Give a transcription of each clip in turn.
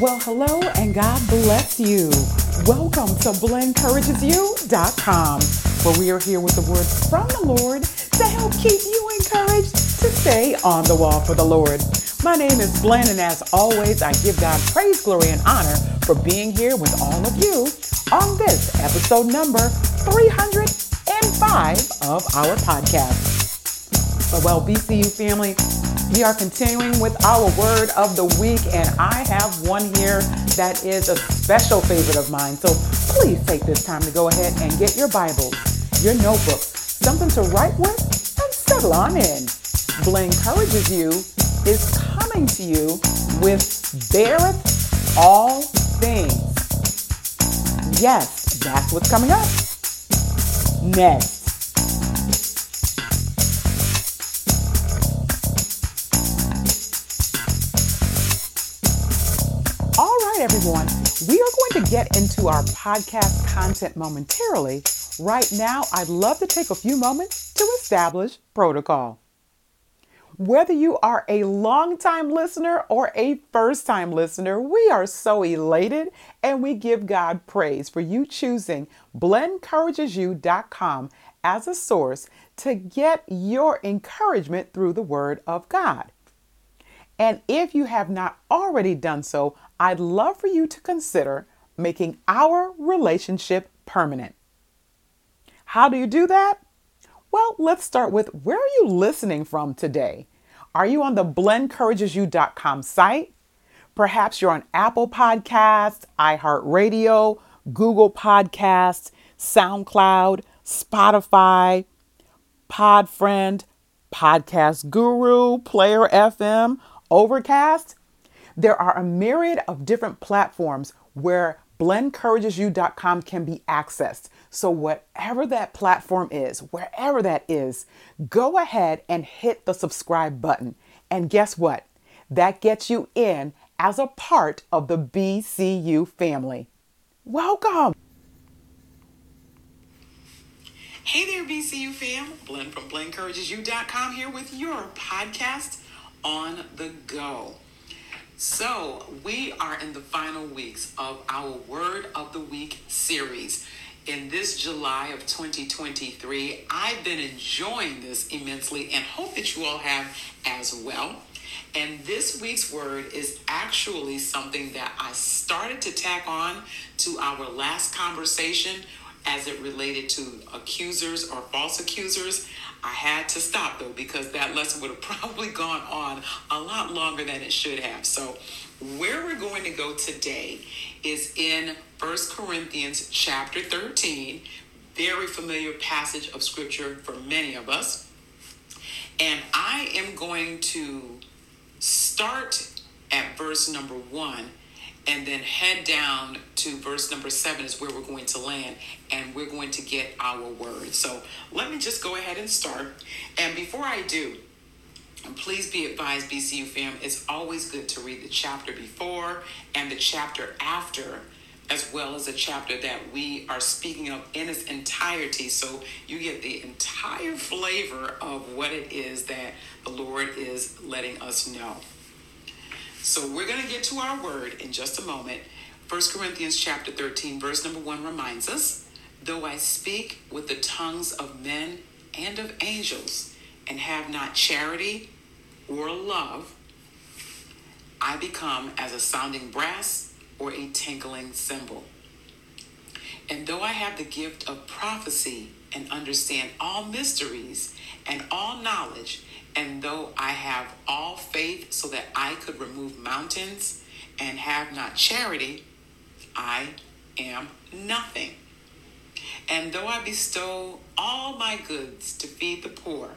Well, hello and God bless you. Welcome to BlenencouragesYou.com, where we are here with the words from the Lord to help keep you encouraged to stay on the wall for the Lord. My name is Blen, and as always, I give God praise, glory, and honor for being here with all of you on this episode number 305 of our podcast. Well, BCU family, we are continuing with our word of the week, and I have one here that is a special favorite of mine. So please take this time to go ahead and get your Bibles, your notebooks, something to write with, and settle on in. Blen encourages you is coming to you with beareth all things. Yes, that's what's coming up. Next. Everyone. We are going to get into our podcast content momentarily. Right now, I'd love to take a few moments to establish protocol. Whether you are a long-time listener or a first-time listener, we are so elated and we give God praise for you choosing BlenencouragesYou.com as a source to get your encouragement through the Word of God. And if you have not already done so, I'd love for you to consider making our relationship permanent. How do you do that? Well, let's start with where are you listening from today? Are you on the BlenencouragesYou.com site? Perhaps you're on Apple Podcasts, iHeartRadio, Google Podcasts, SoundCloud, Spotify, Podfriend, Podcast Guru, Player FM, Overcast. There are a myriad of different platforms where BlenencouragesYou.com can be accessed. So, whatever that platform is, wherever that is, go ahead and hit the subscribe button. And guess what? That gets you in as a part of the BCU family. Welcome. Hey there, BCU fam. Blen from BlenencouragesYou.com here with your podcast on the go. So, we are in the final weeks of our Word of the Week series. In this July of 2023, I've been enjoying this immensely and hope that you all have as well. And this week's word is actually something that I started to tack on to our last conversation as it related to accusers or false accusers. I had to stop though because that lesson would have probably gone on a lot longer than it should have. So, where we're going to go today is in First Corinthians chapter 13, very familiar passage of scripture for many of us. And I am going to start at verse number 1 and then head down to verse number seven is where we're going to land and we're going to get our word. So let me just go ahead and start. And before I do, please be advised, BCU fam, it's always good to read the chapter before and the chapter after, as well as a chapter that we are speaking of in its entirety. So you get the entire flavor of what it is that the Lord is letting us know. So we're going to get to our word in just a moment. 1 Corinthians chapter 13 verse number 1 reminds us, though I speak with the tongues of men and of angels and have not charity or love, I become as a sounding brass or a tinkling cymbal. And though I have the gift of prophecy and understand all mysteries and all knowledge, and though I have all faith so that I could remove mountains and have not charity, I am nothing. And though I bestow all my goods to feed the poor,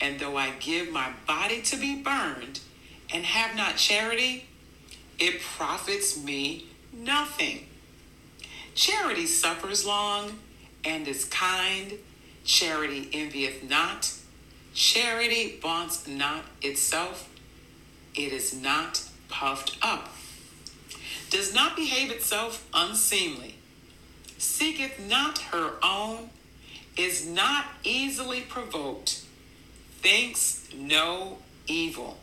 and though I give my body to be burned and have not charity, it profits me nothing. Charity suffers long and is kind. Charity envieth not Charity vaunts not itself, it is not puffed up, does not behave itself unseemly, seeketh not her own, is not easily provoked, thinks no evil,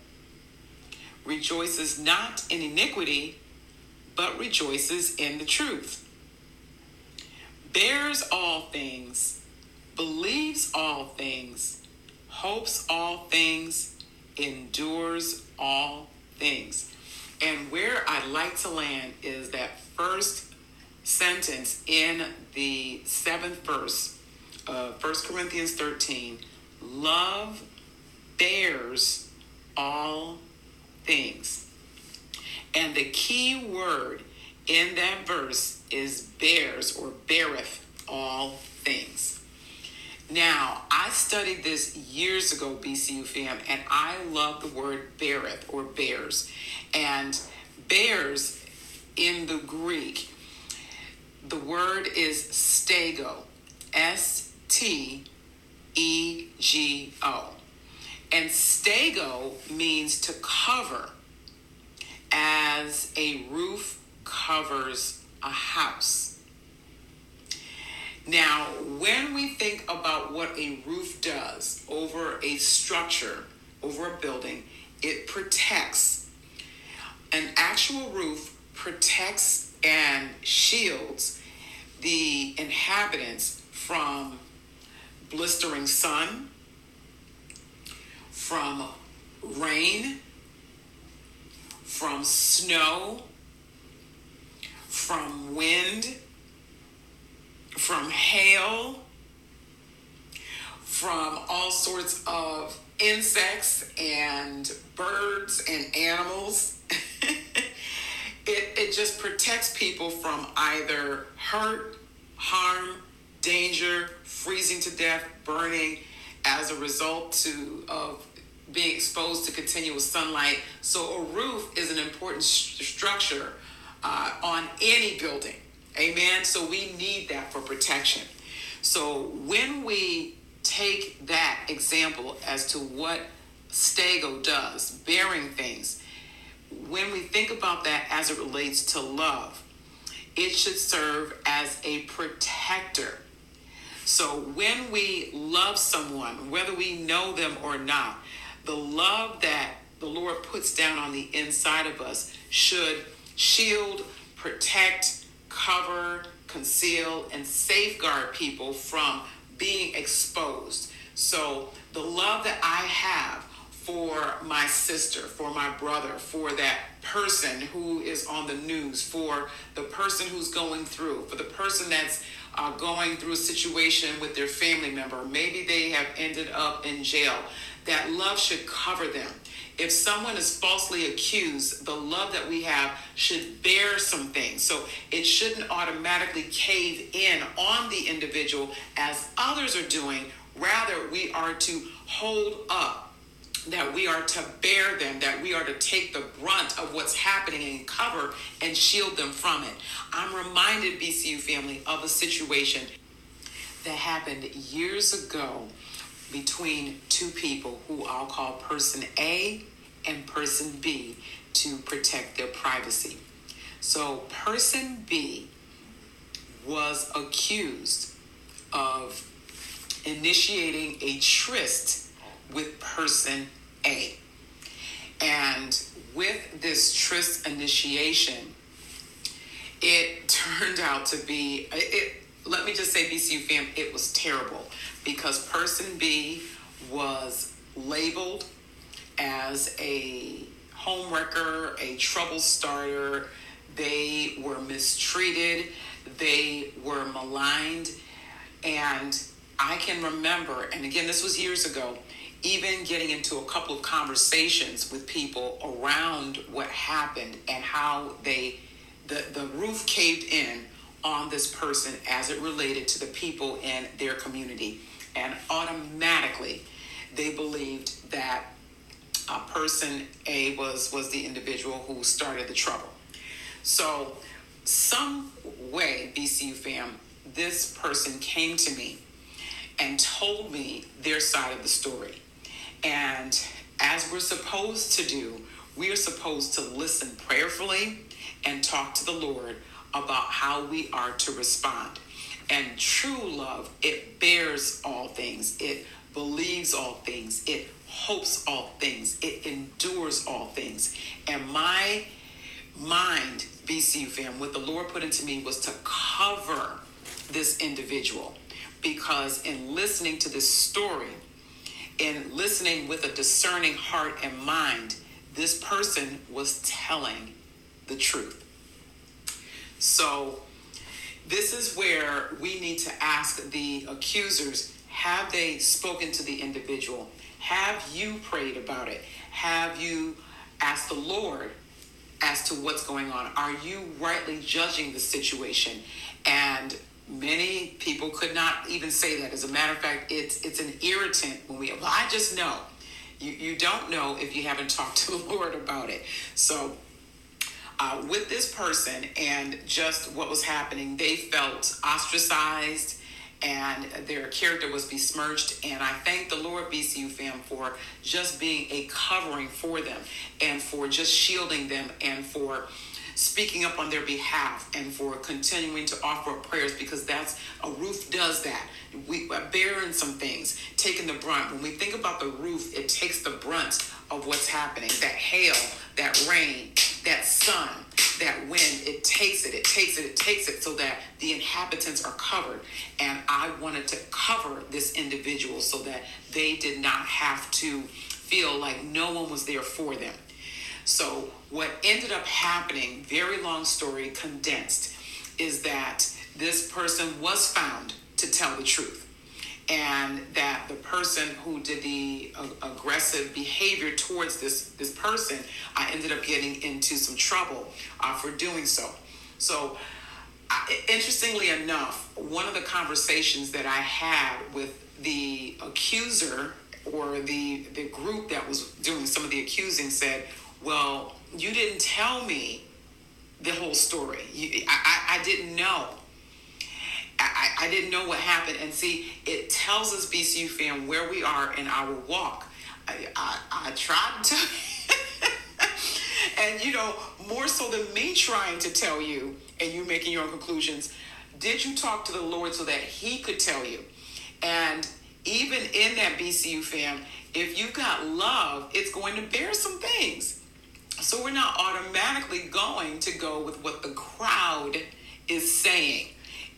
rejoices not in iniquity, but rejoices in the truth, bears all things, believes all things, hopes all things, endures all things. And where I'd like to land is that first sentence in the seventh verse of 1 Corinthians 13 love bears all things. And the key word in that verse is bears or beareth all things. Now, I studied this years ago, BCU fam, and I love the word beareth or bears. And bears in the Greek, the word is stego, S T E G O. And stego means to cover as a roof covers a house. Now, when we think about what a roof does over a structure, over a building, it protects. An actual roof protects and shields the inhabitants from blistering sun, from rain, from snow, from wind, from hail, from all sorts of insects and birds and animals. it, it just protects people from either hurt, harm, danger, freezing to death, burning as a result to, of being exposed to continuous sunlight. So a roof is an important st- structure uh, on any building. Amen. So we need that for protection. So when we take that example as to what stego does, bearing things, when we think about that as it relates to love, it should serve as a protector. So when we love someone, whether we know them or not, the love that the Lord puts down on the inside of us should shield, protect, cover, conceal, and safeguard people from being exposed. So the love that I have for my sister, for my brother, for that person who is on the news, for the person who's going through, for the person that's uh, going through a situation with their family member. Maybe they have ended up in jail that love should cover them. If someone is falsely accused, the love that we have should bear some things. So it shouldn't automatically cave in on the individual as others are doing. Rather, we are to hold up that we are to bear them, that we are to take the brunt of what's happening and cover and shield them from it. I'm reminded, BCU family, of a situation that happened years ago between two people who I'll call person A and person B to protect their privacy. So, person B was accused of initiating a tryst with person A. And with this tryst initiation, it turned out to be, it, let me just say, BCU fam, it was terrible because person B was labeled as a homewrecker, a trouble starter. They were mistreated, they were maligned. And I can remember, and again, this was years ago, even getting into a couple of conversations with people around what happened and how they, the, the roof caved in on this person as it related to the people in their community and automatically they believed that uh, person A was was the individual who started the trouble. So, some way, BCU fam, this person came to me and told me their side of the story. And as we're supposed to do, we are supposed to listen prayerfully and talk to the Lord about how we are to respond. And true love, it bears all things, it believes all things, it hopes all things, it endures all things. And my mind BCU fam, what the Lord put into me was to cover this individual because in listening to this story, in listening with a discerning heart and mind, this person was telling the truth. So, this is where we need to ask the accusers have they spoken to the individual? Have you prayed about it? Have you asked the Lord as to what's going on? Are you rightly judging the situation? And many people could not even say that. As a matter of fact, it's it's an irritant when we. Well, I just know. You you don't know if you haven't talked to the Lord about it. So. Uh, with this person and just what was happening, they felt ostracized and their character was besmirched. And I thank the Lord, BCU fam, for just being a covering for them and for just shielding them and for speaking up on their behalf and for continuing to offer prayers because that's a roof does that. We uh, bearing some things taking the brunt. When we think about the roof it takes the brunt of what's happening. That hail that rain that sun that wind it takes it it takes it it takes it so that the inhabitants are covered. And i wanted to cover this individual so that they did not have to feel like no one was there for them. So what ended up happening very long story condensed is that this person was found to tell the truth. And that the person who did the uh, aggressive behavior towards this this person i ended up getting into some trouble uh, for doing so. So uh, interestingly enough one of the conversations that i had with the accuser or the the group that was doing some of the accusing said well you didn't tell me the whole story you, I, I, I didn't know I, I didn't know what happened. And see, it tells us, BCU fam, where we are in our walk. I, I, I tried to. and, you know, more so than me trying to tell you and you making your own conclusions, did you talk to the Lord so that He could tell you? And even in that BCU fam, if you've got love, it's going to bear some things. So we're not automatically going to go with what the crowd is saying.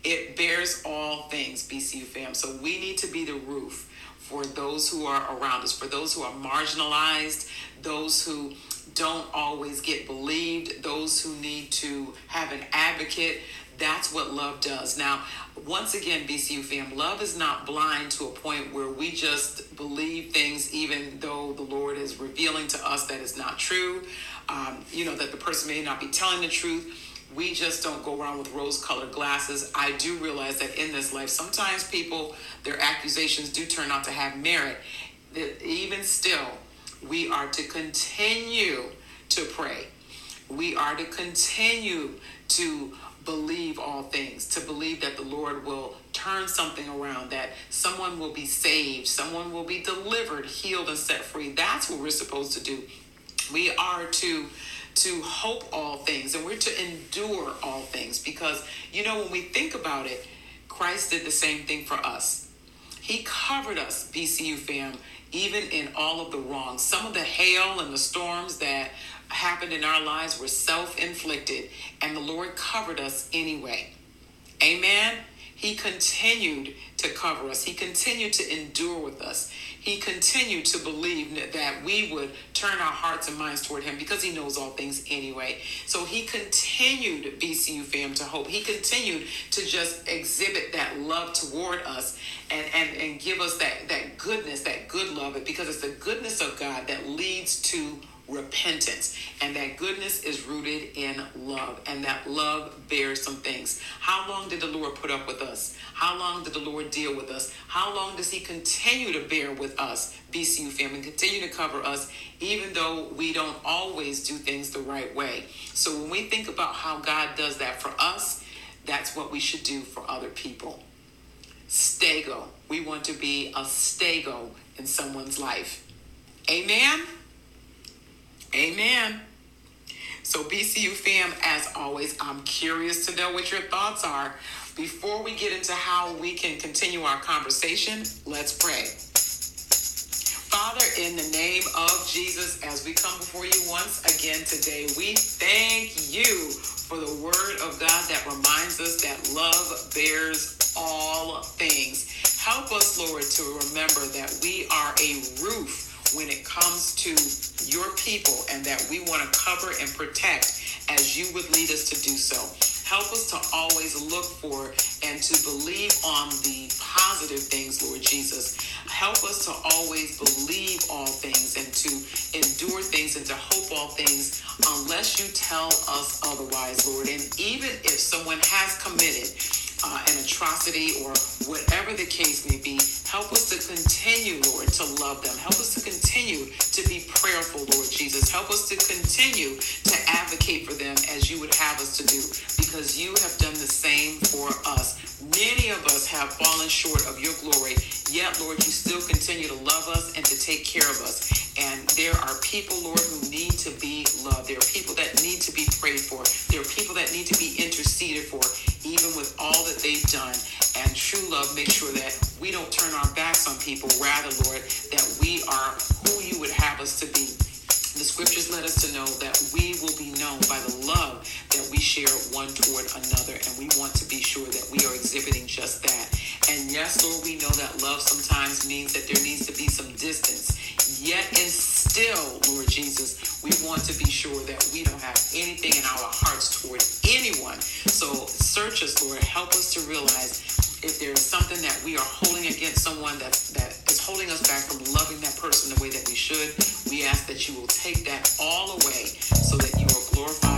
It bears all things, BCU fam. So we need to be the roof for those who are around us, for those who are marginalized, those who don't always get believed, those who need to have an advocate. That's what love does. Now, once again, BCU fam, love is not blind to a point where we just believe things even though the Lord is revealing to us that it's not true. Um, you know, that the person may not be telling the truth we just don't go around with rose colored glasses. I do realize that in this life, sometimes people, their accusations do turn out to have merit. Even still, we are to continue to pray. We are to continue to believe all things, to believe that the Lord will turn something around, that someone will be saved, someone will be delivered, healed, and set free. That's what we're supposed to do. We are to to hope all things and we're to endure all things because, you know, when we think about it, Christ did the same thing for us. He covered us, BCU fam, even in all of the wrongs. Some of the hail and the storms that happened in our lives were self inflicted, and the Lord covered us anyway. Amen. He continued to cover us. He continued to endure with us. He continued to believe that we would turn our hearts and minds toward him because he knows all things anyway. So he continued, BCU fam, to hope. He continued to just exhibit that love toward us and, and, and give us that, that goodness, that good love, because it's the goodness of God that leads to repentance. And that goodness is rooted in love. And that love bears some things. How long did the Lord put up with us? How long did the Lord deal with us? How long does He continue to bear with us, BCU family, continue to cover us, even though we don't always do things the right way? So when we think about how God does that for us, that's what we should do for other people. Stego. We want to be a stego in someone's life. Amen. Amen. So, BCU fam, as always, I'm curious to know what your thoughts are. Before we get into how we can continue our conversation, let's pray. Father, in the name of Jesus, as we come before you once again today, we thank you for the word of God that reminds us that love bears all things. Help us, Lord, to remember that we are a roof when it comes to your people and that we want to cover and protect as you would lead us to do so. Help us to always look for and to believe on the positive things, Lord Jesus. Help us to always believe all things and to endure things and to hope all things unless you tell us otherwise, Lord. And even if someone has committed uh, an atrocity or whatever the case may be, help us to continue, Lord, to love them. Help us to continue to be prayerful, Lord Jesus. Help us to continue to advocate for them as you would have us to do because you have done the same for us. Many of us have fallen short of your glory, yet, Lord, you still continue to love us and to take care of us. And there are people, Lord, who need to be loved. There are people that need to be prayed for. There are people that need to be interceded for with all that they've done. And true love makes sure that we don't turn our backs on people, rather, Lord, that we are who you would have us to be. The scriptures let us to know that we will be known by the love that we share one toward another, and we want to be sure that we are exhibiting just that. And yes, Lord, we know that love sometimes means that there needs to be some distance. Yet and still, Lord Jesus, we want to be sure that we don't have anything in our hearts toward anyone. So search us, Lord. Help us to realize if there is something that we are holding against someone that, that is holding us back from loving that person the way that we should, we ask that you will take that all away so that you are glorified